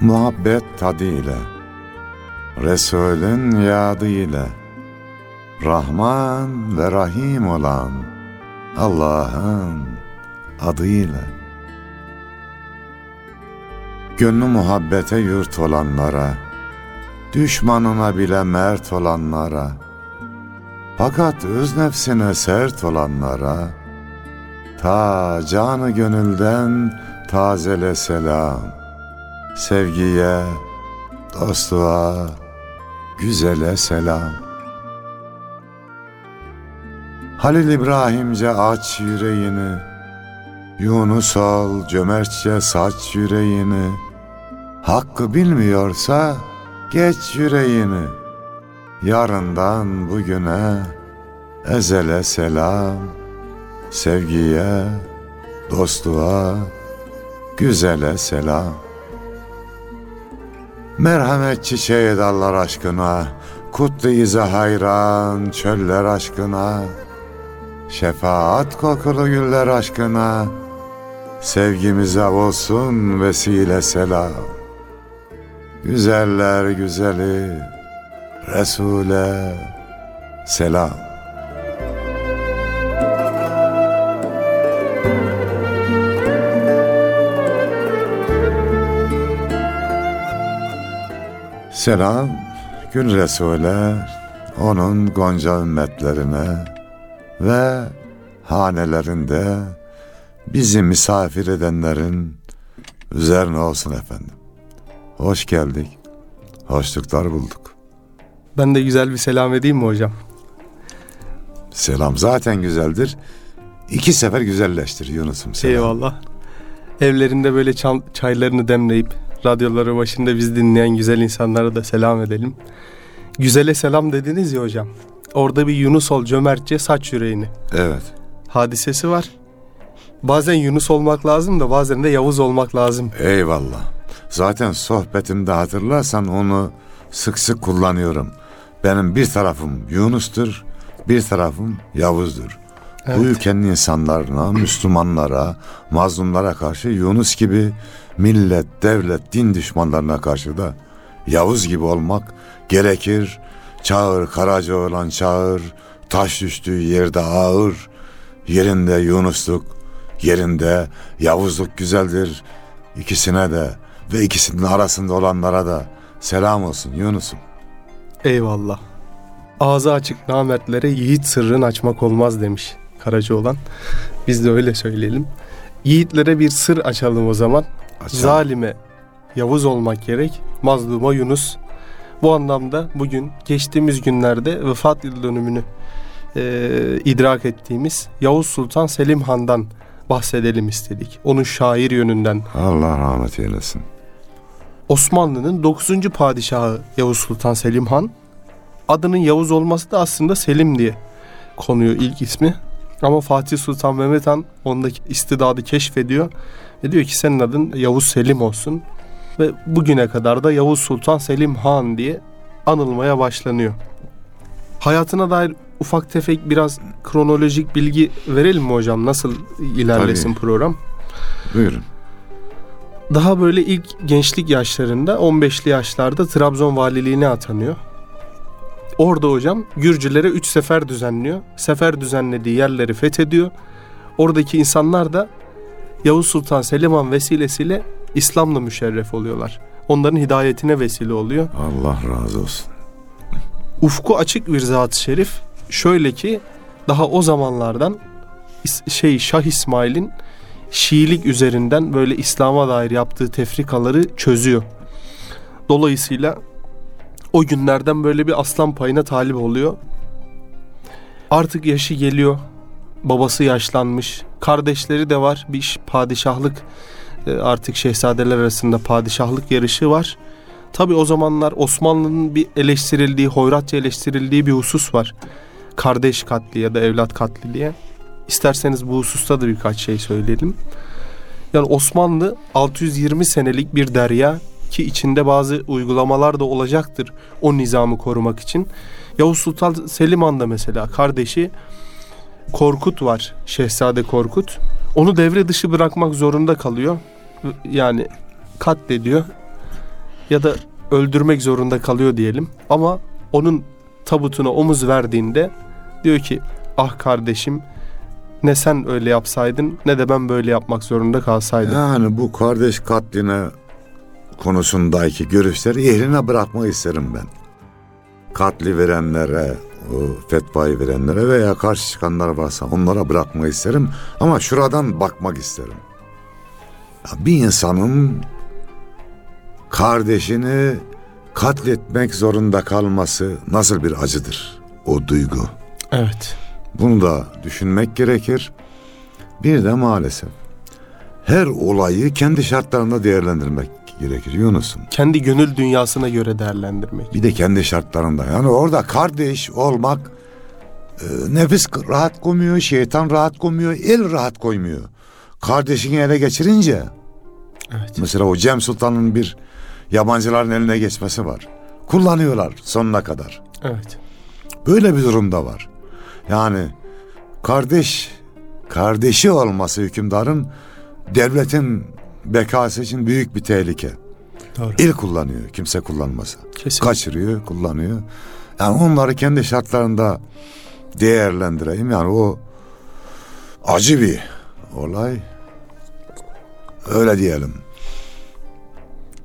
Muhabbet tadıyla, Resulün yadıyla, Rahman ve Rahim olan Allah'ın adıyla. Gönlü muhabbete yurt olanlara, Düşmanına bile mert olanlara, Fakat öz nefsine sert olanlara, Ta canı gönülden tazele selam, Sevgiye, dostluğa, güzele selam. Halil İbrahimce aç yüreğini, Yunus ol cömertçe saç yüreğini, Hakkı bilmiyorsa geç yüreğini, Yarından bugüne ezele selam, Sevgiye, dostluğa, güzele selam. Merhamet çiçeği dallar aşkına, Kutlu ize hayran çöller aşkına, Şefaat kokulu güller aşkına, Sevgimize olsun vesile selam. Güzeller güzeli Resul'e selam. Selam Gül Resul'e, onun gonca ümmetlerine ve hanelerinde bizi misafir edenlerin üzerine olsun efendim. Hoş geldik, hoşluklar bulduk. Ben de güzel bir selam edeyim mi hocam? Selam zaten güzeldir. İki sefer güzelleştir Yunus'um selam. Eyvallah. Evlerinde böyle çaylarını demleyip radyoları başında bizi dinleyen güzel insanlara da selam edelim. Güzele selam dediniz ya hocam. Orada bir Yunus ol cömertçe saç yüreğini. Evet. Hadisesi var. Bazen Yunus olmak lazım da bazen de Yavuz olmak lazım. Eyvallah. Zaten sohbetimde hatırlarsan onu sık sık kullanıyorum. Benim bir tarafım Yunus'tur, bir tarafım Yavuz'dur. Evet. Bu ülkenin insanlarına, Müslümanlara, mazlumlara karşı Yunus gibi millet, devlet, din düşmanlarına karşı da Yavuz gibi olmak gerekir. Çağır, Karaca olan çağır, taş düştüğü yerde ağır. Yerinde Yunusluk, yerinde Yavuzluk güzeldir. İkisine de ve ikisinin arasında olanlara da selam olsun Yunus'um. Eyvallah. Ağzı açık namertlere yiğit sırrın açmak olmaz demiş Karaca olan. Biz de öyle söyleyelim. Yiğitlere bir sır açalım o zaman. Açalım. Zalime Yavuz olmak gerek, mazluma Yunus. Bu anlamda bugün geçtiğimiz günlerde vefat yıl dönümünü e, idrak ettiğimiz Yavuz Sultan Selim Han'dan bahsedelim istedik. Onun şair yönünden. Allah rahmet eylesin. Osmanlı'nın 9. padişahı Yavuz Sultan Selim Han. Adının Yavuz olması da aslında Selim diye konuyor ilk ismi. Ama Fatih Sultan Mehmet Han ondaki istidadı keşfediyor ve diyor ki senin adın Yavuz Selim olsun. Ve bugüne kadar da Yavuz Sultan Selim Han diye anılmaya başlanıyor. Hayatına dair ufak tefek biraz kronolojik bilgi verelim mi hocam? Nasıl ilerlesin Tabii. program? Buyurun. Daha böyle ilk gençlik yaşlarında 15'li yaşlarda Trabzon valiliğine atanıyor. Orada hocam Gürcülere üç sefer düzenliyor. Sefer düzenlediği yerleri fethediyor. Oradaki insanlar da Yavuz Sultan Selimhan vesilesiyle İslam'la müşerref oluyorlar. Onların hidayetine vesile oluyor. Allah razı olsun. Ufku açık bir zat-ı şerif. Şöyle ki daha o zamanlardan şey Şah İsmail'in Şiilik üzerinden böyle İslam'a dair yaptığı tefrikaları çözüyor. Dolayısıyla o günlerden böyle bir aslan payına talip oluyor. Artık yaşı geliyor. Babası yaşlanmış. Kardeşleri de var. Bir padişahlık e, artık şehzadeler arasında padişahlık yarışı var. Tabi o zamanlar Osmanlı'nın bir eleştirildiği, hoyratça eleştirildiği bir husus var. Kardeş katli ya da evlat katli diye. İsterseniz bu hususta da birkaç şey söyleyelim. Yani Osmanlı 620 senelik bir derya ki içinde bazı uygulamalar da olacaktır o nizamı korumak için. Yavuz Sultan Selim Han'da mesela kardeşi Korkut var. Şehzade Korkut. Onu devre dışı bırakmak zorunda kalıyor. Yani katlediyor ya da öldürmek zorunda kalıyor diyelim. Ama onun tabutuna omuz verdiğinde diyor ki ah kardeşim ne sen öyle yapsaydın ne de ben böyle yapmak zorunda kalsaydım. Yani bu kardeş katline konusundaki görüşleri yerine bırakmak isterim ben. Katli verenlere, o fetvayı verenlere veya karşı çıkanlar varsa onlara bırakmak isterim. Ama şuradan bakmak isterim. Ya bir insanın kardeşini katletmek zorunda kalması nasıl bir acıdır o duygu. Evet. Bunu da düşünmek gerekir. Bir de maalesef her olayı kendi şartlarında değerlendirmek gerekir Yunus'um. Kendi gönül dünyasına göre değerlendirmek. Bir de kendi şartlarında. Yani orada kardeş olmak e, nefis rahat koymuyor, şeytan rahat koymuyor, el rahat koymuyor. Kardeşini ele geçirince Evet. mesela o Cem Sultan'ın bir yabancıların eline geçmesi var. Kullanıyorlar sonuna kadar. Evet. Böyle bir durumda var. Yani kardeş, kardeşi olması hükümdarın devletin bekası için büyük bir tehlike. Doğru. İl kullanıyor kimse kullanmasa. Kesin. Kaçırıyor, kullanıyor. Yani onları kendi şartlarında değerlendireyim. Yani o acı bir olay. Öyle diyelim.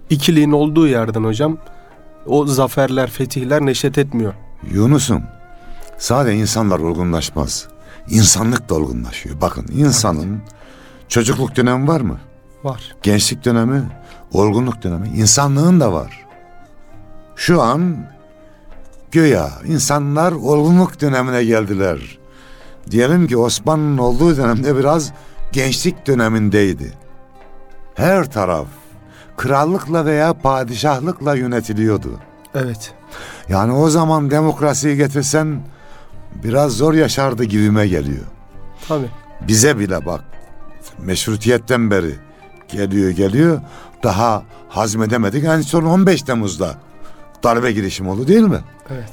İkiliğin olduğu yerden hocam o zaferler, fetihler neşet etmiyor. Yunus'um sadece insanlar olgunlaşmaz. İnsanlık da olgunlaşıyor. Bakın insanın çocukluk dönemi var mı? Var. Gençlik dönemi, olgunluk dönemi, insanlığın da var. Şu an göya insanlar olgunluk dönemine geldiler. Diyelim ki Osmanlı'nın olduğu dönemde biraz gençlik dönemindeydi. Her taraf krallıkla veya padişahlıkla yönetiliyordu. Evet. Yani o zaman demokrasiyi getirsen biraz zor yaşardı gibime geliyor. Tabii. Bize bile bak meşrutiyetten beri geliyor geliyor daha hazmedemedik. En son 15 Temmuz'da darbe girişimi oldu değil mi? Evet.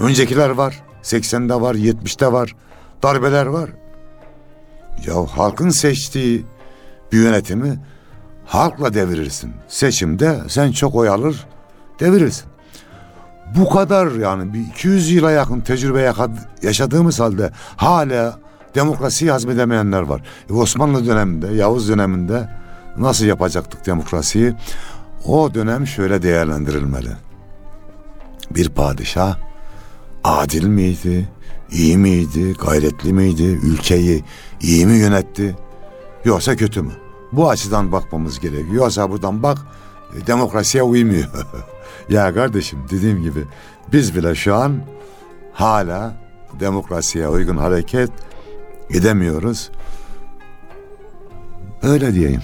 Öncekiler var. 80'de var, 70'te var. Darbeler var. Ya halkın seçtiği bir yönetimi halkla devirirsin. Seçimde sen çok oy alır, devirirsin. Bu kadar yani bir 200 yıla yakın tecrübe yaşadığımız halde hala demokrasiyi hazmedemeyenler var. E Osmanlı döneminde, Yavuz döneminde nasıl yapacaktık demokrasiyi? O dönem şöyle değerlendirilmeli. Bir padişah adil miydi? İyi miydi? Gayretli miydi? Ülkeyi iyi mi yönetti? Yoksa kötü mü? Bu açıdan bakmamız gerekiyor. Yoksa buradan bak e, demokrasiye uymuyor. ya kardeşim dediğim gibi biz bile şu an hala demokrasiye uygun hareket edemiyoruz. Öyle diyeyim.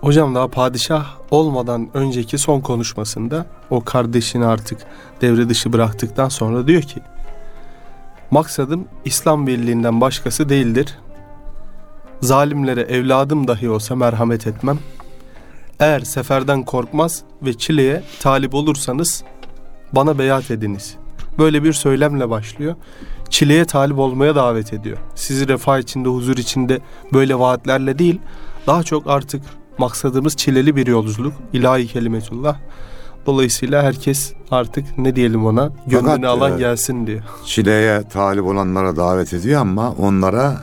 Hocam daha padişah olmadan önceki son konuşmasında o kardeşini artık devre dışı bıraktıktan sonra diyor ki Maksadım İslam birliğinden başkası değildir. Zalimlere evladım dahi olsa merhamet etmem. Eğer seferden korkmaz ve çileye talip olursanız bana beyat ediniz. Böyle bir söylemle başlıyor. Çileye talip olmaya davet ediyor. Sizi refah içinde, huzur içinde böyle vaatlerle değil, daha çok artık maksadımız çileli bir yolculuk. İlahi kelimetullah. Dolayısıyla herkes artık ne diyelim ona gönlünü Fakat, alan e, gelsin diyor. Çileye talip olanlara davet ediyor ama onlara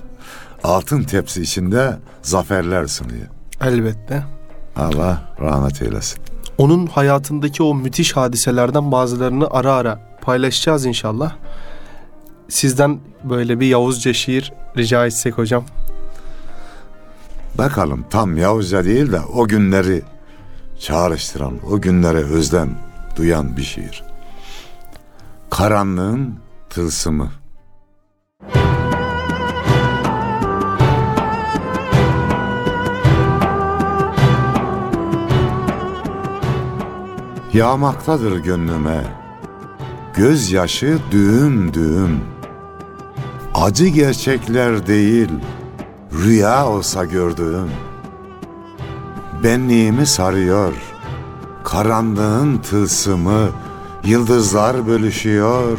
altın tepsi içinde zaferler sunuyor. Elbette. Allah rahmet eylesin. Onun hayatındaki o müthiş hadiselerden bazılarını ara ara paylaşacağız inşallah. Sizden böyle bir Yavuzca şiir rica etsek hocam. Bakalım tam Yavuzca değil de o günleri çağrıştıran, o günlere özlem duyan bir şiir. Karanlığın tılsımı. Yağmaktadır gönlüme Gözyaşı düğüm düğüm Acı gerçekler değil Rüya olsa gördüğüm Benliğimi sarıyor Karanlığın tılsımı Yıldızlar bölüşüyor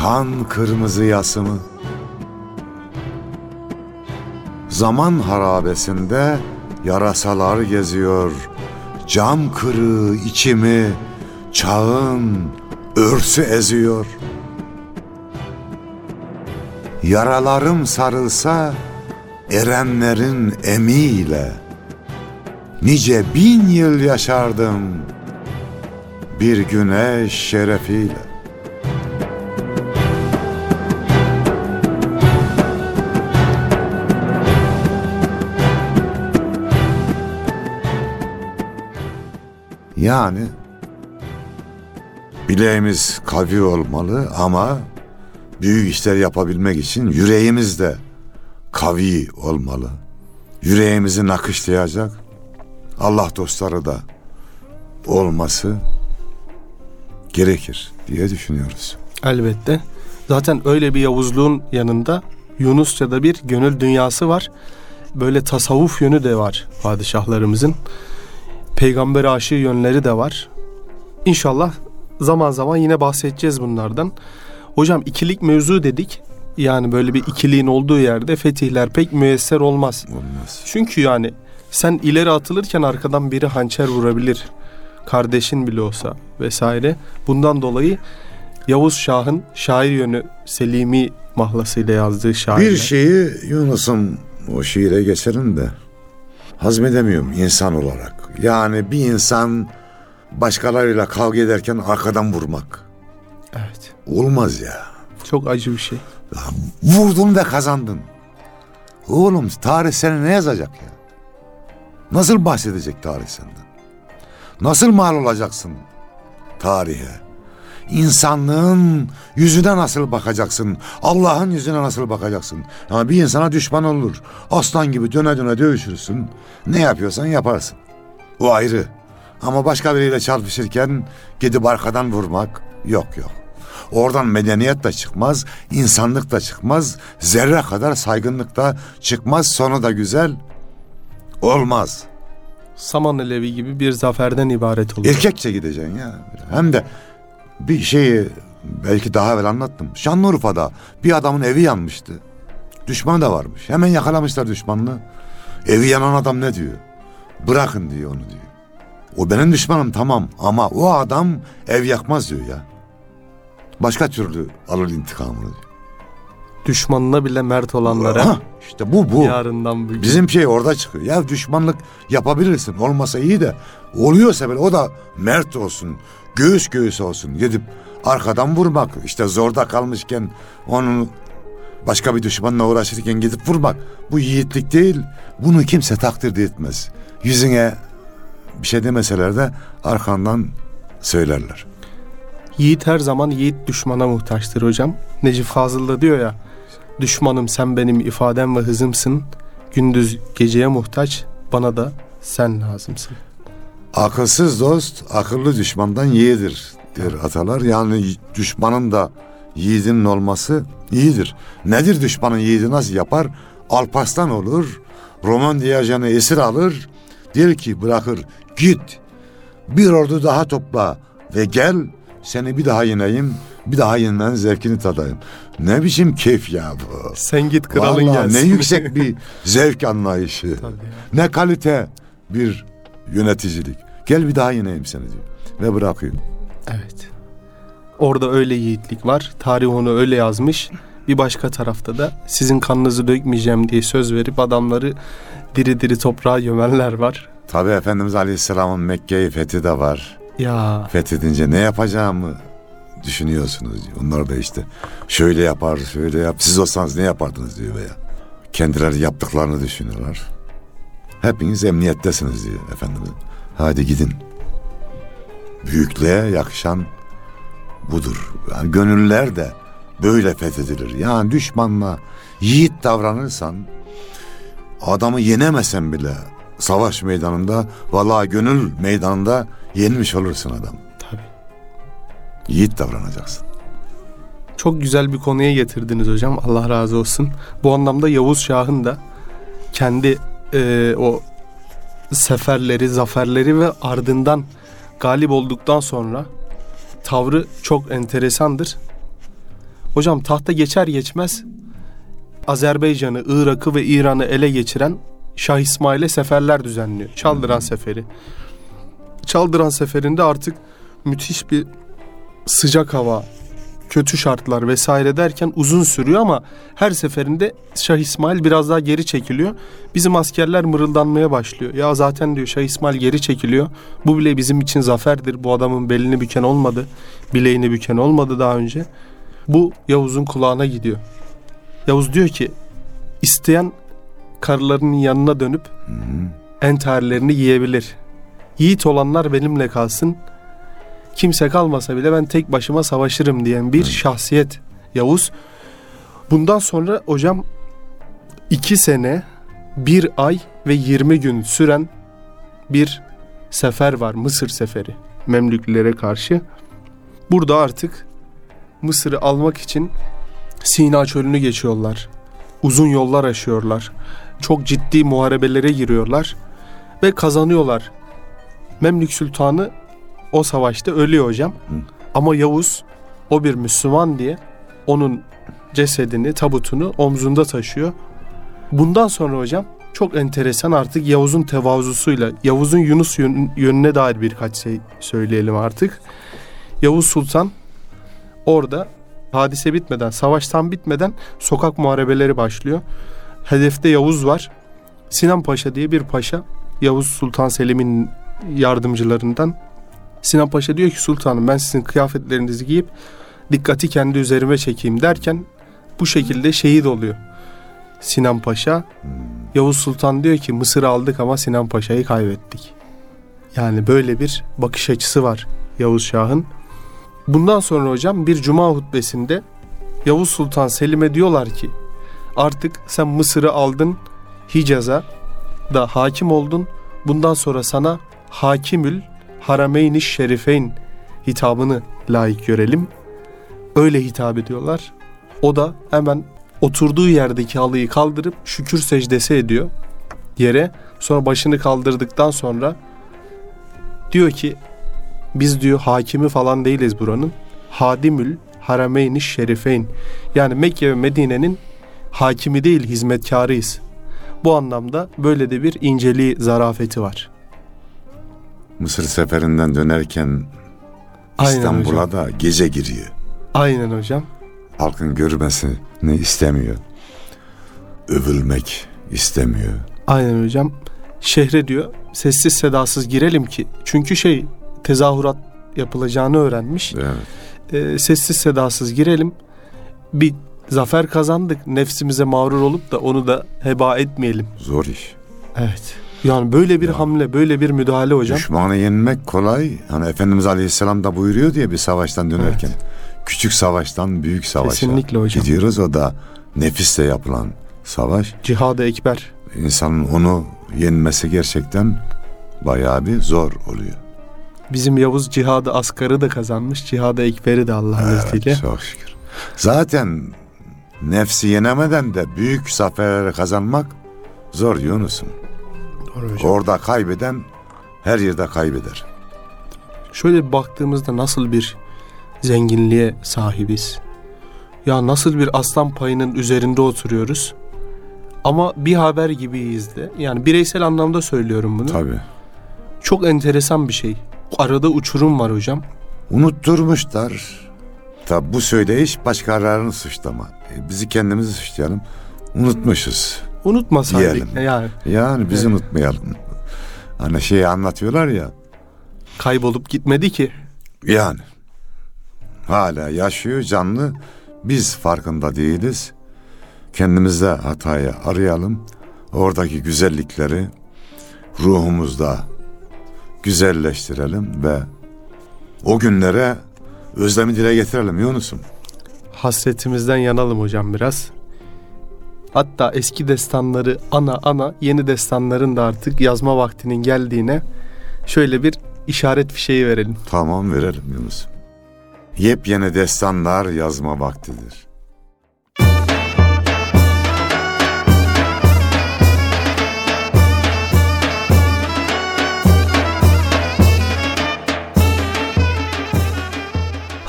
kan kırmızı yasımı. Zaman harabesinde yarasalar geziyor. Cam kırığı içimi çağın örsü eziyor. Yaralarım sarılsa erenlerin emiyle nice bin yıl yaşardım bir güneş şerefiyle. Yani bileğimiz kavi olmalı ama büyük işler yapabilmek için yüreğimiz de kavi olmalı. Yüreğimizi nakışlayacak Allah dostları da olması gerekir diye düşünüyoruz. Elbette. Zaten öyle bir Yavuzluğun yanında Yunusça'da bir gönül dünyası var. Böyle tasavvuf yönü de var padişahlarımızın. Peygamber aşığı yönleri de var. İnşallah zaman zaman yine bahsedeceğiz bunlardan. Hocam ikilik mevzu dedik. Yani böyle bir ikiliğin olduğu yerde fetihler pek müyesser olmaz. Olmaz. Çünkü yani sen ileri atılırken arkadan biri hançer vurabilir. Kardeşin bile olsa vesaire. Bundan dolayı Yavuz Şah'ın şair yönü Selimi mahlasıyla yazdığı şairler. Bir şeyi Yunus'un o şiire geçerim de hazmedemiyorum insan olarak. Yani bir insan başkalarıyla kavga ederken arkadan vurmak. Evet. Olmaz ya. Çok acı bir şey. Vurdun ve kazandın. Oğlum tarih seni ne yazacak ya? Nasıl bahsedecek tarih senden? Nasıl mal olacaksın tarihe? İnsanlığın yüzüne nasıl bakacaksın? Allah'ın yüzüne nasıl bakacaksın? Yani bir insana düşman olur. Aslan gibi döne döne dövüşürsün. Ne yapıyorsan yaparsın. O ayrı. Ama başka biriyle çarpışırken gidip arkadan vurmak yok yok. Oradan medeniyet de çıkmaz, insanlık da çıkmaz, zerre kadar saygınlık da çıkmaz, sonu da güzel olmaz. Saman Alevi gibi bir zaferden ibaret olur. Erkekçe gideceksin ya. Hem de bir şeyi belki daha evvel anlattım. Şanlıurfa'da bir adamın evi yanmıştı. Düşman da varmış. Hemen yakalamışlar düşmanını. Evi yanan adam ne diyor? Bırakın diyor onu diyor. O benim düşmanım tamam ama o adam ev yakmaz diyor ya. Başka türlü alır intikamını diyor. Düşmanına bile mert olanlara Hah, işte bu bu. yarından bugün. Bizim şey orada çıkıyor. Ya düşmanlık yapabilirsin. Olmasa iyi de oluyorsa böyle o da mert olsun. Göğüs göğüs olsun. Gidip arkadan vurmak. işte zorda kalmışken onun başka bir düşmanla uğraşırken gidip vurmak. Bu yiğitlik değil. Bunu kimse takdir etmez. Yüzüne bir şey demeseler de arkandan söylerler. Yiğit her zaman yiğit düşmana muhtaçtır hocam. Necip Fazıl da diyor ya Düşmanım sen benim ifadem ve hızımsın. Gündüz geceye muhtaç bana da sen lazımsın. Akılsız dost akıllı düşmandan yiğidir der atalar. Yani düşmanın da yiğidinin olması iyidir. Nedir düşmanın yiğidi nasıl yapar? Alpaslan olur. Roman Diyajen'i esir alır. Der ki bırakır git bir ordu daha topla ve gel seni bir daha yeneyim bir daha yenmenin zevkini tadayım. Ne biçim keyif ya bu. Sen git kralın Vallahi gelsin. ne yüksek bir zevk anlayışı. Tabii. Ne kalite bir yöneticilik. Gel bir daha yeneyim seni diyor. Ve bırakıyor. Evet. Orada öyle yiğitlik var. Tarih onu öyle yazmış. Bir başka tarafta da sizin kanınızı dökmeyeceğim diye söz verip adamları diri diri toprağa gömenler var. Tabi Efendimiz Aleyhisselam'ın Mekke'yi fethi de var. Ya Fethedince ne yapacağımı düşünüyorsunuz diyor. Onlar da işte şöyle yapar, şöyle yap. Siz olsanız ne yapardınız diyor veya. Kendileri yaptıklarını düşünüyorlar. Hepiniz emniyettesiniz diyor Efendimiz. Hadi gidin. Büyüklüğe yakışan budur. Yani gönüller de böyle fethedilir. Yani düşmanla yiğit davranırsan adamı yenemesen bile savaş meydanında vallahi gönül meydanında yenmiş olursun adam. tabii. Yiğit davranacaksın. Çok güzel bir konuya getirdiniz hocam. Allah razı olsun. Bu anlamda Yavuz Şah'ın da kendi e, o seferleri, zaferleri ve ardından galip olduktan sonra tavrı çok enteresandır. Hocam tahta geçer geçmez Azerbaycan'ı, Irak'ı ve İran'ı ele geçiren Şah İsmail'e seferler düzenliyor. Çaldıran Seferi. Çaldıran Seferi'nde artık müthiş bir sıcak hava, kötü şartlar vesaire derken uzun sürüyor ama her seferinde Şah İsmail biraz daha geri çekiliyor. Bizim askerler mırıldanmaya başlıyor. Ya zaten diyor Şah İsmail geri çekiliyor. Bu bile bizim için zaferdir. Bu adamın belini büken olmadı. Bileğini büken olmadı daha önce. Bu Yavuz'un kulağına gidiyor. Yavuz diyor ki isteyen karılarının yanına dönüp entarlerini yiyebilir. Yiğit olanlar benimle kalsın. Kimse kalmasa bile ben tek başıma savaşırım diyen bir şahsiyet Yavuz. Bundan sonra hocam iki sene, bir ay ve 20 gün süren bir sefer var. Mısır seferi Memlüklere karşı. Burada artık Mısır'ı almak için Sina çölünü geçiyorlar. Uzun yollar aşıyorlar. Çok ciddi muharebelere giriyorlar ve kazanıyorlar. Memlük Sultanı o savaşta ölüyor hocam. Hı. Ama Yavuz o bir Müslüman diye onun cesedini, tabutunu omzunda taşıyor. Bundan sonra hocam çok enteresan artık Yavuz'un tevazusuyla, Yavuz'un Yunus yön- yönüne dair birkaç şey söyleyelim artık. Yavuz Sultan orada hadise bitmeden, savaştan bitmeden sokak muharebeleri başlıyor. Hedefte Yavuz var. Sinan Paşa diye bir paşa, Yavuz Sultan Selim'in yardımcılarından. Sinan Paşa diyor ki sultanım ben sizin kıyafetlerinizi giyip dikkati kendi üzerime çekeyim derken bu şekilde şehit oluyor. Sinan Paşa. Yavuz Sultan diyor ki Mısır'ı aldık ama Sinan Paşa'yı kaybettik. Yani böyle bir bakış açısı var Yavuz Şah'ın. Bundan sonra hocam bir cuma hutbesinde Yavuz Sultan Selim'e diyorlar ki artık sen Mısır'ı aldın Hicaz'a da hakim oldun. Bundan sonra sana Hakimül Harameyni Şerifeyn hitabını layık görelim. Öyle hitap ediyorlar. O da hemen oturduğu yerdeki halıyı kaldırıp şükür secdesi ediyor yere. Sonra başını kaldırdıktan sonra diyor ki biz diyor hakimi falan değiliz buranın. Hadimül Harameyni Şerifeyn. Yani Mekke ve Medine'nin hakimi değil hizmetkarıyız. Bu anlamda böyle de bir inceliği, zarafeti var. Mısır seferinden dönerken İstanbul'a da gece giriyor. Aynen hocam. Halkın görmesini istemiyor. Övülmek istemiyor. Aynen hocam. Şehre diyor sessiz sedasız girelim ki. Çünkü şey tezahürat yapılacağını öğrenmiş. Evet. Ee, sessiz sedasız girelim. Bir zafer kazandık. Nefsimize mağrur olup da onu da heba etmeyelim. Zor iş. Evet. Yani böyle bir Ya. hamle, böyle bir müdahale hocam. Düşmanı yenmek kolay. Hani Efendimiz Aleyhisselam da buyuruyor diye bir savaştan dönerken. Küçük savaştan büyük savaşa Kesinlikle hocam. gidiyoruz. O da nefisle yapılan savaş. Cihad-ı Ekber. İnsanın onu yenmesi gerçekten bayağı bir zor oluyor. Bizim Yavuz Cihad-ı Asgar'ı da kazanmış. Cihad-ı Ekber'i de Allah'ın izniyle. Çok şükür. Zaten nefsi yenemeden de büyük zaferleri kazanmak zor Yunus'um. Doğru hocam. Orada kaybeden her yerde kaybeder. Şöyle baktığımızda nasıl bir zenginliğe sahibiz. Ya nasıl bir aslan payının üzerinde oturuyoruz. Ama bir haber gibiyiz de. Yani bireysel anlamda söylüyorum bunu. Tabii. Çok enteresan bir şey. Arada uçurum var hocam. Unutturmuşlar. Tabi bu söyleyiş başkalarını suçlama. E, bizi kendimizi suçlayalım. Unutmuşuz. Unutmasaydık. Yani Yani biz Evet. unutmayalım. Hani şeyi anlatıyorlar ya. kaybolup gitmedi ki. Yani hala yaşıyor canlı. Biz farkında değiliz. Kendimizde hatayı arayalım. Oradaki güzellikleri ruhumuzda güzelleştirelim ve o günlere özlemi dile getirelim Yunus'um. Hasretimizden yanalım hocam biraz. Hatta eski destanları ana ana yeni destanların da artık yazma vaktinin geldiğine şöyle bir işaret fişeği verelim. Tamam verelim Yunus'um. Yepyeni destanlar yazma vaktidir.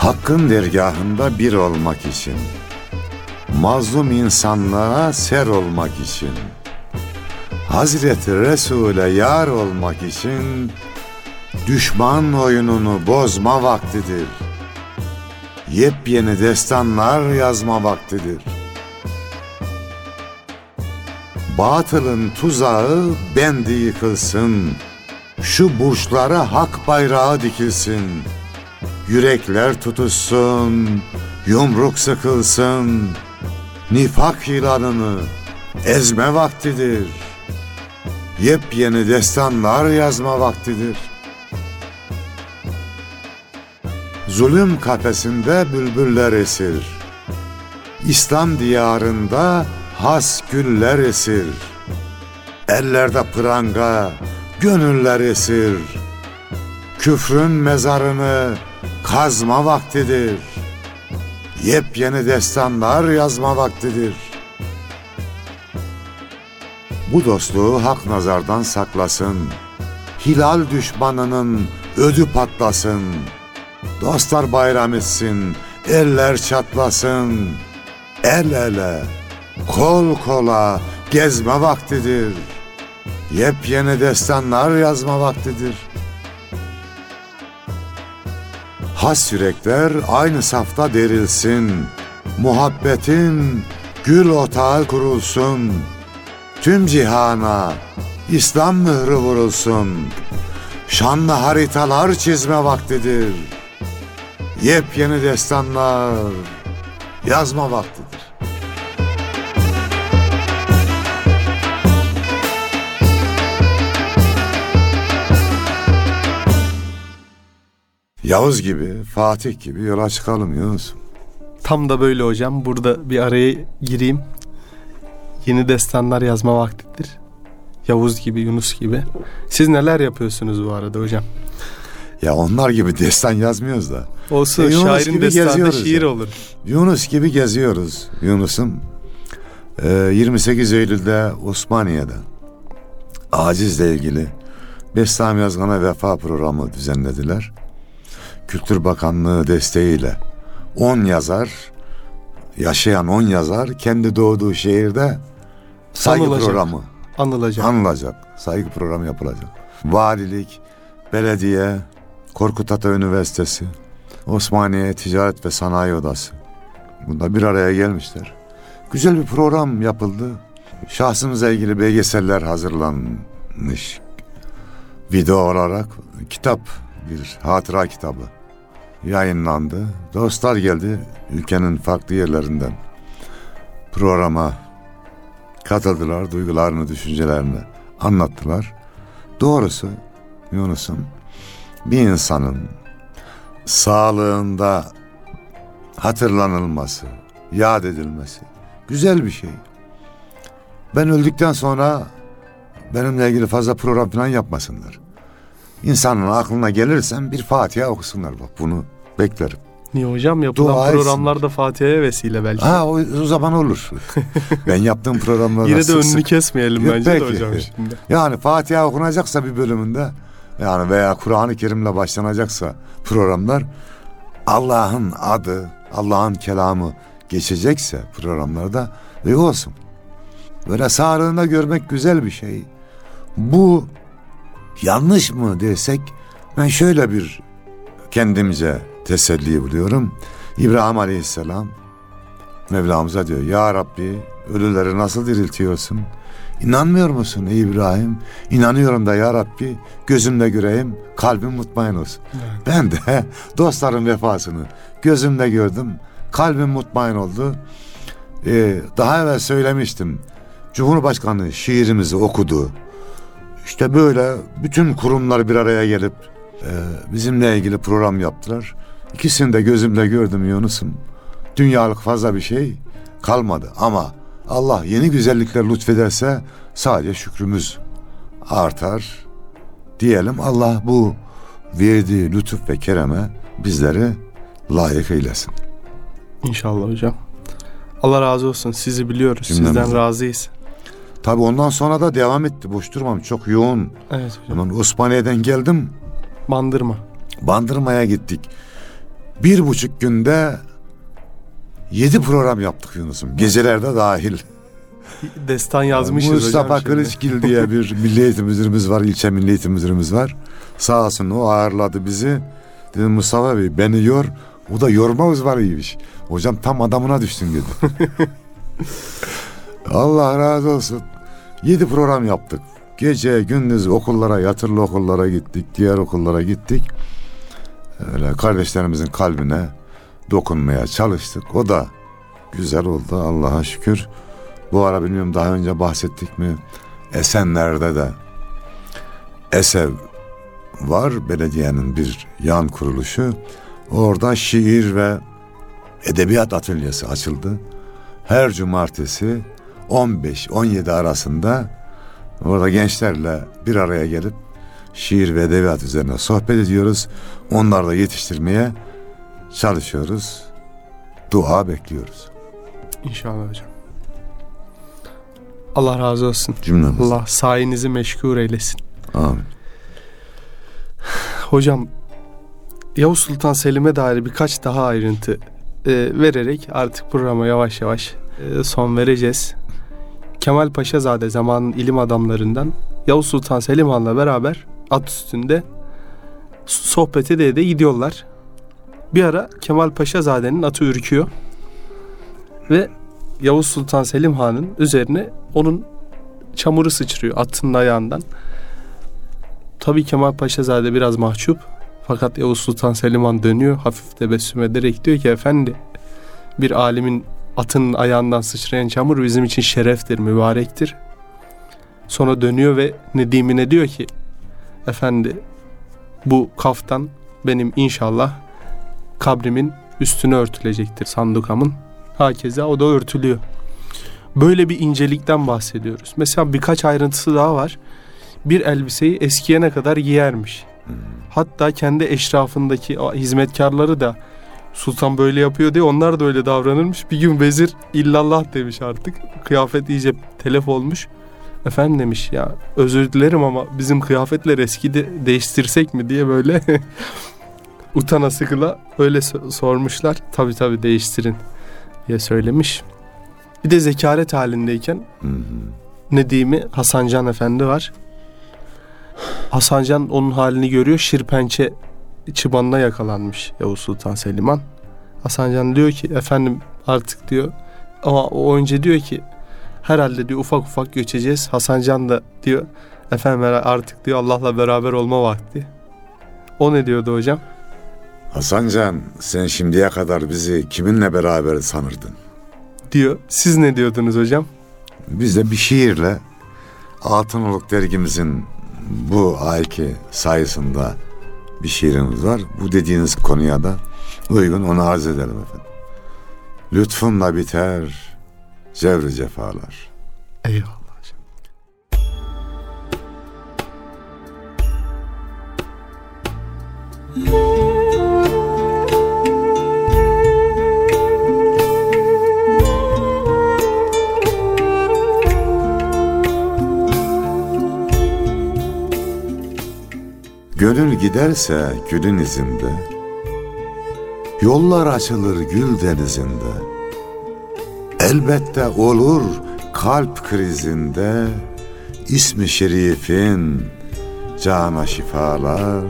Hakkın dergahında bir olmak için, mazlum insanlara ser olmak için, Hazreti Resul'e yar olmak için düşman oyununu bozma vaktidir. Yepyeni destanlar yazma vaktidir. Batılın tuzağı bendi yıkılsın. Şu burçlara hak bayrağı dikilsin. Yürekler tutuşsun, yumruk sıkılsın. Nifak ilanını ezme vaktidir. Yepyeni destanlar yazma vaktidir. Zulüm kafesinde bülbüller esir. İslam diyarında has güller esir. Ellerde pranga, gönüller esir. Küfrün mezarını kazma vaktidir. Yepyeni destanlar yazma vaktidir. Bu dostluğu hak nazardan saklasın. Hilal düşmanının ödü patlasın. Dostlar bayram etsin, eller çatlasın. El ele, kol kola gezme vaktidir. Yepyeni destanlar yazma vaktidir. Has yürekler aynı safta derilsin. Muhabbetin gül otağı kurulsun. Tüm cihana İslam mührü vurulsun. Şanlı haritalar çizme vaktidir. Yepyeni destanlar yazma vaktidir. Yavuz gibi, Fatih gibi yola çıkalım Yunus. Tam da böyle hocam. Burada bir araya gireyim. Yeni destanlar yazma vaktidir. Yavuz gibi, Yunus gibi. Siz neler yapıyorsunuz bu arada hocam? Ya onlar gibi destan yazmıyoruz da. Olsun E, Yunus şairin destanı şiir ya. olur. Yunus gibi geziyoruz. Yunus'um e, 28 Eylül'de Osmaniye'de acizle ilgili Bestami Yazgan'a vefa programı düzenlediler. Kültür Bakanlığı desteğiyle 10 yazar, yaşayan 10 yazar kendi doğduğu şehirde saygı Anılacak. programı Anılacak. anılacak. Saygı programı yapılacak. Valilik, belediye, Korkut Ata Üniversitesi, Osmaniye Ticaret ve Sanayi Odası. Bunda bir araya gelmişler. Güzel bir program yapıldı. Şahsımızla ilgili belgeseller hazırlanmış. Video olarak kitap, bir hatıra kitabı yayınlandı. Dostlar geldi ülkenin farklı yerlerinden programa katıldılar, duygularını, düşüncelerini anlattılar. Doğrusu Yunus'um bir insanın sağlığında hatırlanılması, yad edilmesi güzel bir şey. Ben öldükten sonra benimle ilgili fazla program falan yapmasınlar. İnsanın aklına gelirsem bir Fatiha okusunlar bak bunu beklerim. Niye hocam yapılan Dua programlarda Fatiha'ya vesile belki. Ha o, o zaman olur. ben yaptığım programlarda Yine de önünü sık- kesmeyelim Yok, bence de peki. hocam şimdi. Yani Fatiha okunacaksa bir bölümünde yani veya Kur'an-ı Kerim'le başlanacaksa programlar Allah'ın adı, Allah'ın kelamı geçecekse programlarda ve olsun. Böyle sağlığında görmek güzel bir şey. Bu yanlış mı desek ben şöyle bir kendimce teselli buluyorum. İbrahim Aleyhisselam Mevlamıza diyor ya Rabbi ölüleri nasıl diriltiyorsun? İnanmıyor musun ey İbrahim? İnanıyorum da ya Rabbi gözümle göreyim kalbim mutmain olsun. Evet. Ben de dostların vefasını gözümle gördüm. Kalbim mutmain oldu. Ee, daha evvel söylemiştim. Cumhurbaşkanı şiirimizi okudu. İşte böyle bütün kurumlar bir araya gelip e, bizimle ilgili program yaptılar. İkisini de gözümle gördüm Yunus'um. Dünyalık fazla bir şey kalmadı ama Allah yeni güzellikler lütfederse sadece şükrümüz artar. Diyelim Allah bu verdiği lütuf ve kereme bizleri layık eylesin. İnşallah hocam. Allah razı olsun. Sizi biliyoruz. Cümlemizden. Sizden razıyız. Tabi ondan sonra da devam etti. Boş durmam. Çok yoğun. Evet hocam. Hemen Osmaniye'den geldim. Bandırma. Bandırma'ya gittik. Bir buçuk günde yedi program yaptık Yunus'um. Gecelerde dahil. Destan yazmışız Mustafa hocam şimdi. Kılıçgil diye bir milli eğitim müdürümüz var. ilçe milli eğitim müdürümüz var. Sağ olsun o ağırladı bizi. Dedim Mustafa Bey beni yor. O da yorma uzmanıymış. Hocam tam adamına düştün dedi. Allah razı olsun. Yedi program yaptık. Gece gündüz okullara, yatılı okullara gittik. Diğer okullara gittik. Öyle kardeşlerimizin kalbine dokunmaya çalıştık. O da güzel oldu Allah'a şükür. Bu ara bilmiyorum daha önce bahsettik mi? Esenler'de de Esev var belediyenin bir yan kuruluşu. Orada şiir ve edebiyat atölyesi açıldı. Her cumartesi 15-17 arasında orada gençlerle bir araya gelip şiir ve edebiyat üzerine sohbet ediyoruz. Onları da yetiştirmeye çalışıyoruz. Dua bekliyoruz. İnşallah hocam. Allah razı olsun. Cümlemiz. Allah sayenizi meşgul eylesin. Amin. Hocam Yavuz Sultan Selim'e dair birkaç daha ayrıntı e, vererek artık programa yavaş yavaş e, son vereceğiz. Kemal Paşazade zamanın ilim adamlarından Yavuz Sultan Selim Han'la beraber at üstünde sohbet ede de gidiyorlar. Bir ara Kemal Paşazade'nin atı ürküyor ve Yavuz Sultan Selim Han'ın üzerine onun çamuru sıçrıyor atının ayağından. Tabii Kemal Paşazade biraz mahcup. Fakat Yavuz Sultan Selim Han dönüyor hafif tebessüm ederek diyor ki efendi bir alimin atının ayağından sıçrayan çamur bizim için şereftir, mübarektir. Sonra dönüyor ve Nedim'ine diyor ki efendi bu kaftan benim inşallah kabrimin üstüne örtülecektir sandukamın. Hakeza o da örtülüyor. Böyle bir incelikten bahsediyoruz. Mesela birkaç ayrıntısı daha var. Bir elbiseyi eskiyene kadar giyermiş. Hatta kendi eşrafındaki hizmetkarları da sultan böyle yapıyor diye onlar da öyle davranırmış. Bir gün vezir illallah demiş artık. Kıyafet iyice telef olmuş. Efendim demiş ya özür dilerim ama bizim kıyafetler eskidi değiştirsek mi diye böyle utana sıkıla öyle so- sormuşlar. Tabi tabi değiştirin diye söylemiş. Bir de zekaret halindeyken Hı hı. Nedim'i Hasancan Efendi var. Hasancan onun halini görüyor. Şirpençe çıbanına yakalanmış Yavuz Sultan Selimhan. Hasancan diyor ki efendim artık diyor ama o önce diyor ki herhalde diyor ufak ufak göçeceğiz. Hasancan da diyor efendim artık diyor Allah'la beraber olma vakti. O ne diyordu hocam? Hasancan sen şimdiye kadar bizi kiminle beraber sanırdın? Diyor. Siz ne diyordunuz hocam? Biz de bir şiirle Altınoluk dergimizin bu ayki sayısında bir şiirimiz var. Bu dediğiniz konuya da uygun onu arz edelim efendim. Lütfunla biter cevri cefalar. Eyvallah Gönül giderse gülün izinde, Yollar açılır gül denizinde. Elbette olur kalp krizinde, ismi şerifin cana şifalar,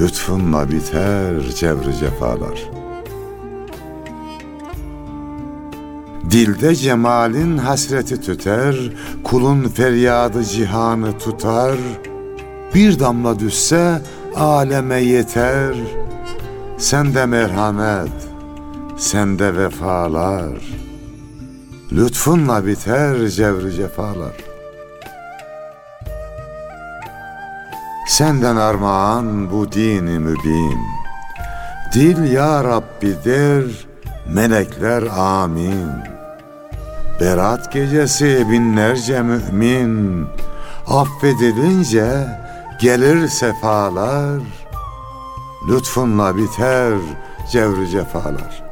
Lütfunla biter cevri cefalar. Dilde cemalin hasreti tüter, kulun feryadı cihanı tutar, bir damla düşse aleme yeter. Sende merhamet, sende vefalar. Lütfunla biter cevri cefalar. Senden armağan bu dini mübin. Dil ya Rabbi der, melekler amin. Berat gecesi binlerce mümin affedilince gelir sefalar. Lütfunla biter cevri cefalar.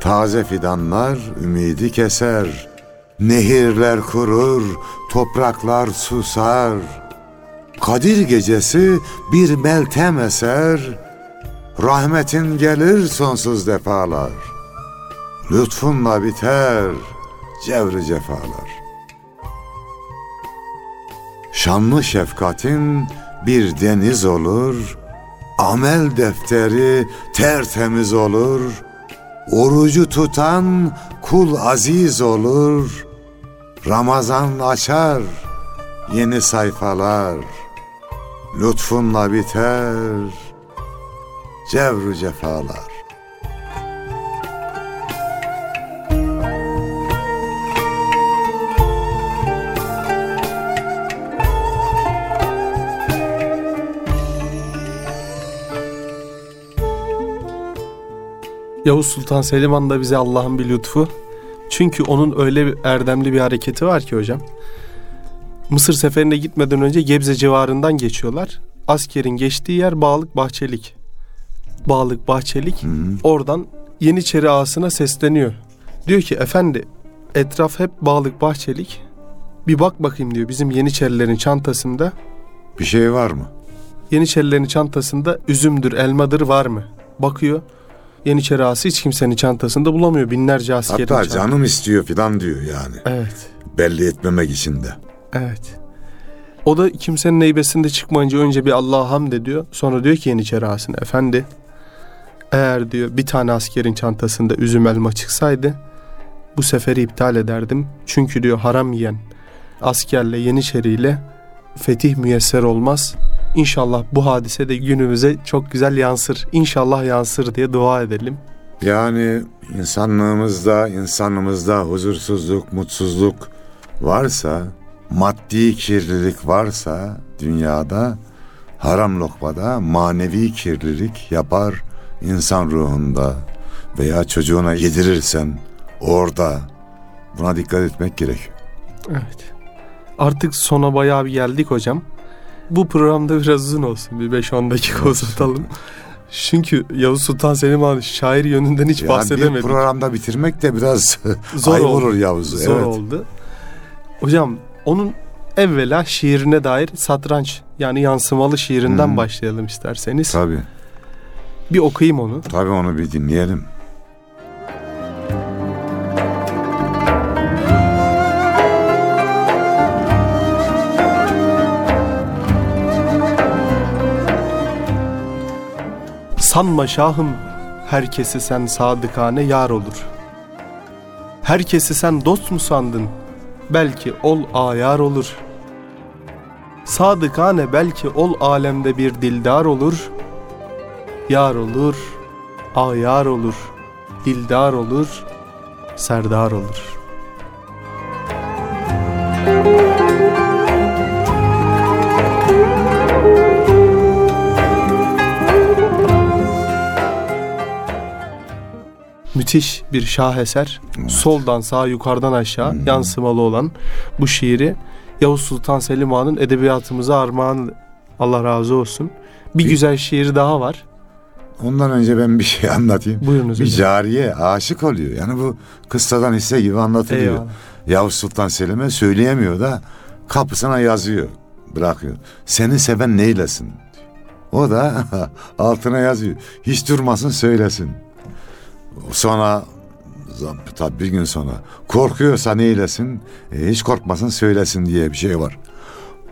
Taze fidanlar ümidi keser. Nehirler kurur, topraklar susar. Kadir gecesi bir meltem eser, rahmetin gelir sonsuz defalar. Lütfunla biter cevri cefalar. Şanlı şefkatin bir deniz olur, amel defteri tertemiz olur, orucu tutan kul aziz olur, Ramazan açar yeni sayfalar, lütfunla biter cevru cefalar. Yavuz Sultan Selim Han da bize Allah'ın bir lütfu. Çünkü onun öyle erdemli bir hareketi var ki hocam. Mısır seferine gitmeden önce Gebze civarından geçiyorlar. Askerin geçtiği yer Bağlık Bahçelik. Bağlık Bahçelik. Hı hı. Oradan Yeniçeri ağasına sesleniyor. Diyor ki efendi etraf hep Bağlık Bahçelik. Bir bak bakayım diyor bizim Yeniçerilerin çantasında. Bir şey var mı? Yeniçerilerin çantasında üzümdür, elmadır var mı? Bakıyor. Yeniçeri ağası hiç kimsenin çantasında bulamıyor. Binlerce askerin Hatta çantasında. canım istiyor filan diyor yani. Evet. Belli etmemek için de. Evet. O da kimsenin heybesinde çıkmayınca önce bir Allah'a hamd ediyor. Sonra diyor ki Yeniçeri ağasına efendi eğer diyor bir tane askerin çantasında üzüm elma çıksaydı bu seferi iptal ederdim. Çünkü diyor haram yiyen askerle Yeniçeriyle fetih müyesser olmaz. İnşallah bu hadise de günümüze çok güzel yansır. İnşallah yansır diye dua edelim. Yani insanlığımızda, insanımızda huzursuzluk, mutsuzluk varsa, maddi kirlilik varsa dünyada, haram lokmada manevi kirlilik yapar insan ruhunda veya çocuğuna yedirirsen orada buna dikkat etmek gerekiyor. Evet. Artık sona bayağı bir geldik hocam. Bu programda biraz uzun olsun. Bir 5-10 dakika uzatalım. Çünkü Yavuz Sultan Selim Han şair yönünden hiç Yani bir bahsedemedik. programda bitirmek de biraz Zor olur Yavuz. Zor evet. oldu. Hocam onun evvela şiirine dair satranç yani yansımalı şiirinden Hmm. başlayalım isterseniz. Tabii. Bir okuyayım onu. Tabii onu bir dinleyelim. Sanma şahım herkesi sen sadıkane yar olur. Herkesi sen dost mu sandın? Belki ol ayar olur. Sadıkane belki ol alemde bir dildar olur. Yar olur, ayar olur, dildar olur, serdar olur. Müthiş bir şaheser. Evet. Soldan sağa yukarıdan aşağı Hmm. yansımalı olan bu şiiri Yavuz Sultan Selim Han'ın edebiyatımıza armağan Allah razı olsun. Bir Bir- güzel şiir daha var. Ondan önce ben bir şey anlatayım. Buyurunuz Bir hocam. cariye aşık oluyor. Yani bu kıssadan hisse gibi anlatılıyor. Eyvallah. Yavuz Sultan Selim'e söyleyemiyor da kapısına yazıyor. Bırakıyor. Seni seven neylesin? O da altına yazıyor. Hiç durmasın söylesin. Sonra tabi bir gün sonra korkuyorsa neylesin? E, hiç korkmasın söylesin diye bir şey var.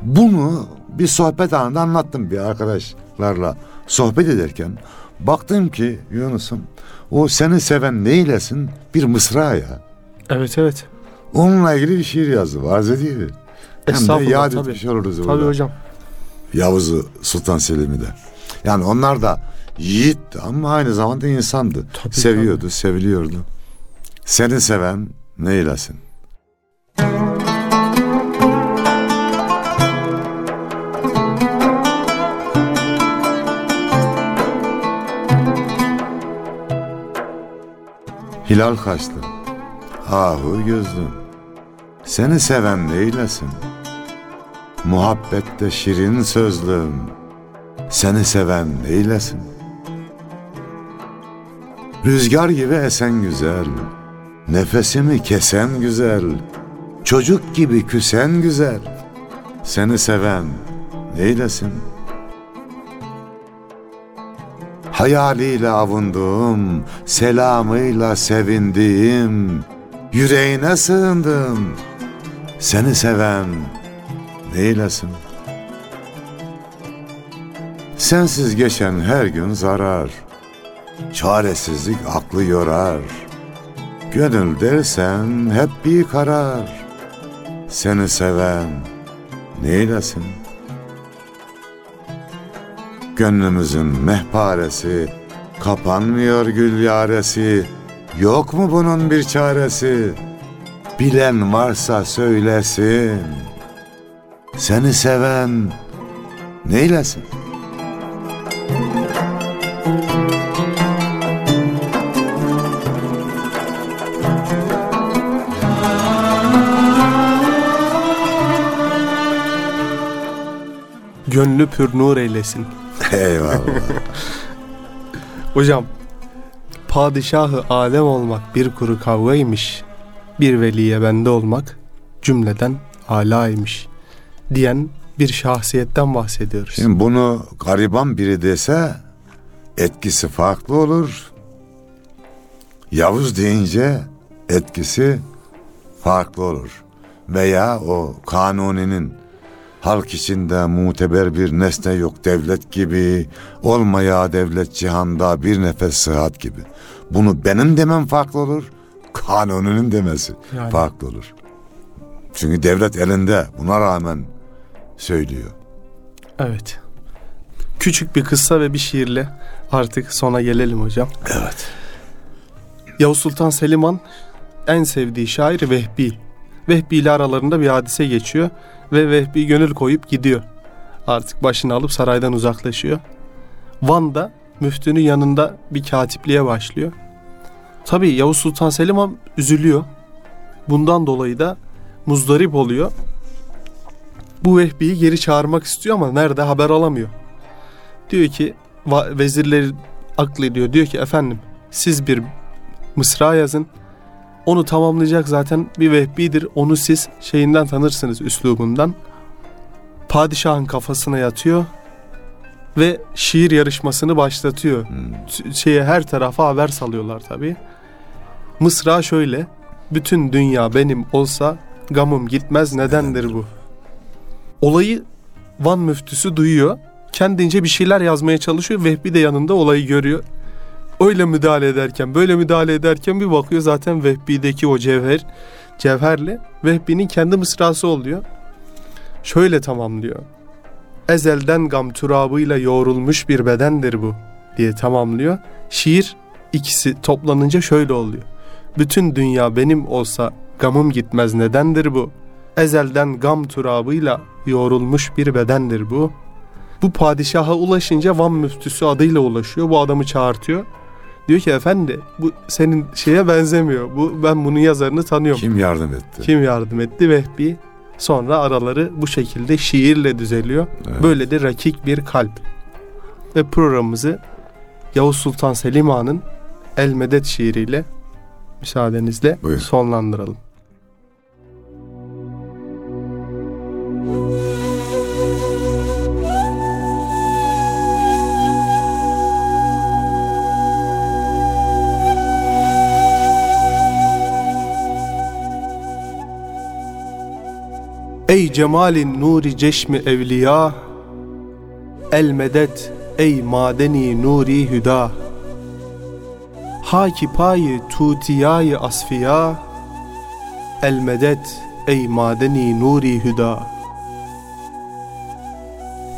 Bunu bir sohbet anında anlattım bir arkadaşlarla sohbet ederken baktım ki Yunus'um o seni seven neylesin bir mısra ya. Evet evet. Onunla ilgili bir şiir yazdı. Arz ediyor. Hem de yad tabii. etmiş oluruz Tabii orada. hocam. Yavuz'u Sultan Selim'i de. Yani onlar da yiğitti ama aynı zamanda insandı. Tabii, Seviyordu, seviliyordu. Seni seven neylesin? Hilal kaçtı. Ahu gözlüm. Seni seven neylesin? Muhabbette şirin sözlüm. Seni seven neylesin? Rüzgar gibi esen güzel. Nefesimi kesen güzel. Çocuk gibi küsen güzel. Seni seven neylesin? Hayaliyle avundum, selamıyla sevindiğim, yüreğine sığındım. Seni seven neylesin? Sensiz geçen her gün zarar, çaresizlik aklı yorar. Gönül dersen hep bir karar, seni seven neylesin? Gönlümüzün mehparesi, kapanmıyor gül yaresi, yok mu bunun bir çaresi? Bilen varsa söylesin. Seni seven neylesin? Gönlü pür nur eylesin. Eyvallah. Hocam padişahı alem olmak bir kuru kavgaymış. Bir veliye bende olmak cümleden alaymış diyen bir şahsiyetten bahsediyoruz. Şimdi bunu gariban biri dese etkisi farklı olur. Yavuz deyince etkisi farklı olur. Veya o kanuninin halk içinde muteber bir nesne yok devlet gibi, olmaya devlet cihanda bir nefes sıhhat gibi. Bunu benim demem farklı olur, kanununun demesi Yani. farklı olur. Çünkü devlet elinde buna rağmen söylüyor. Evet. Küçük bir kıssa ve bir şiirle artık sona gelelim hocam. Evet. Yavuz Sultan Selim Han en sevdiği şair Vehbi. Vehbi ile aralarında bir hadise geçiyor ve Vehbi gönül koyup gidiyor. Artık başını alıp saraydan uzaklaşıyor. Van'da müftünün yanında bir katipliğe başlıyor. Tabii Yavuz Sultan Selim Han üzülüyor. Bundan dolayı da muzdarip oluyor. Bu Vehbi'yi geri çağırmak istiyor ama nerede haber alamıyor. Diyor ki vezirleri aklı ediyor. Diyor ki efendim siz bir mısra yazın. Onu tamamlayacak zaten bir vehbidir. Onu siz şeyinden tanırsınız üslubundan. Padişahın kafasına yatıyor ve şiir yarışmasını başlatıyor. T- Şeye her tarafa haber salıyorlar tabii. Mısra şöyle. Bütün dünya benim olsa gamım gitmez nedendir bu? Olayı Van müftüsü duyuyor. Kendince bir şeyler yazmaya çalışıyor. Vehbi de yanında olayı görüyor öyle müdahale ederken böyle müdahale ederken bir bakıyor zaten Vehbi'deki o cevher cevherle Vehbi'nin kendi mısrası oluyor. Şöyle tamamlıyor. Ezelden gam turabıyla yoğrulmuş bir bedendir bu diye tamamlıyor. Şiir ikisi toplanınca şöyle oluyor. Bütün dünya benim olsa gamım gitmez nedendir bu? Ezelden gam turabıyla yoğrulmuş bir bedendir bu. Bu padişaha ulaşınca Van müftüsü adıyla ulaşıyor. Bu adamı çağırtıyor. Diyor ki efendi bu senin şeye benzemiyor. Bu ben bunun yazarını tanıyorum. Kim, Kim yardım etti? yardım etti? Vehbi. Sonra araları bu şekilde şiirle düzeliyor. Evet. Böyle de rakik bir kalp. Ve programımızı Yavuz Sultan Selim Han'ın El Medet şiiriyle müsaadenizle Buyurun. sonlandıralım. Ey cemalin nuri ceşmi evliya El medet ey madeni nuri hüda. Haki payı tutiyayı asfiya El medet ey madeni nuri hüda.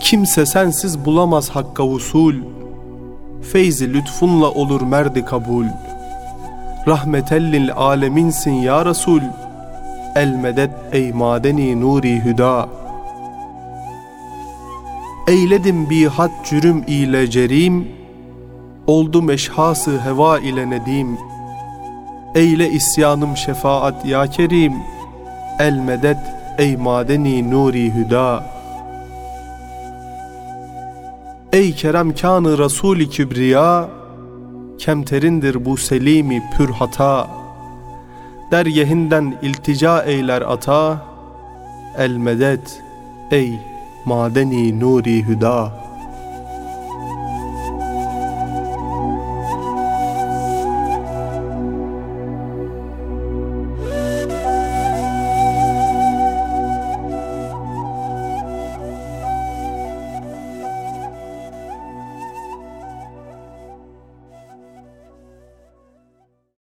Kimse sensiz bulamaz hakka usul Feyzi lütfunla olur merdi kabul. Rahmetellil aleminsin ya Resul El medet ey madeni nuri hüda. Eyledim bi had cürüm ile cerim Oldum eşhası heva ile nedim. Eyle isyanım şefaat ya kerim El medet ey madeni nuri hüda. Ey kerem kanı Resul-i Kübriya Kemterindir bu selimi pür hata Dergehinden iltica eyler ata El medet ey madeni nuri hüda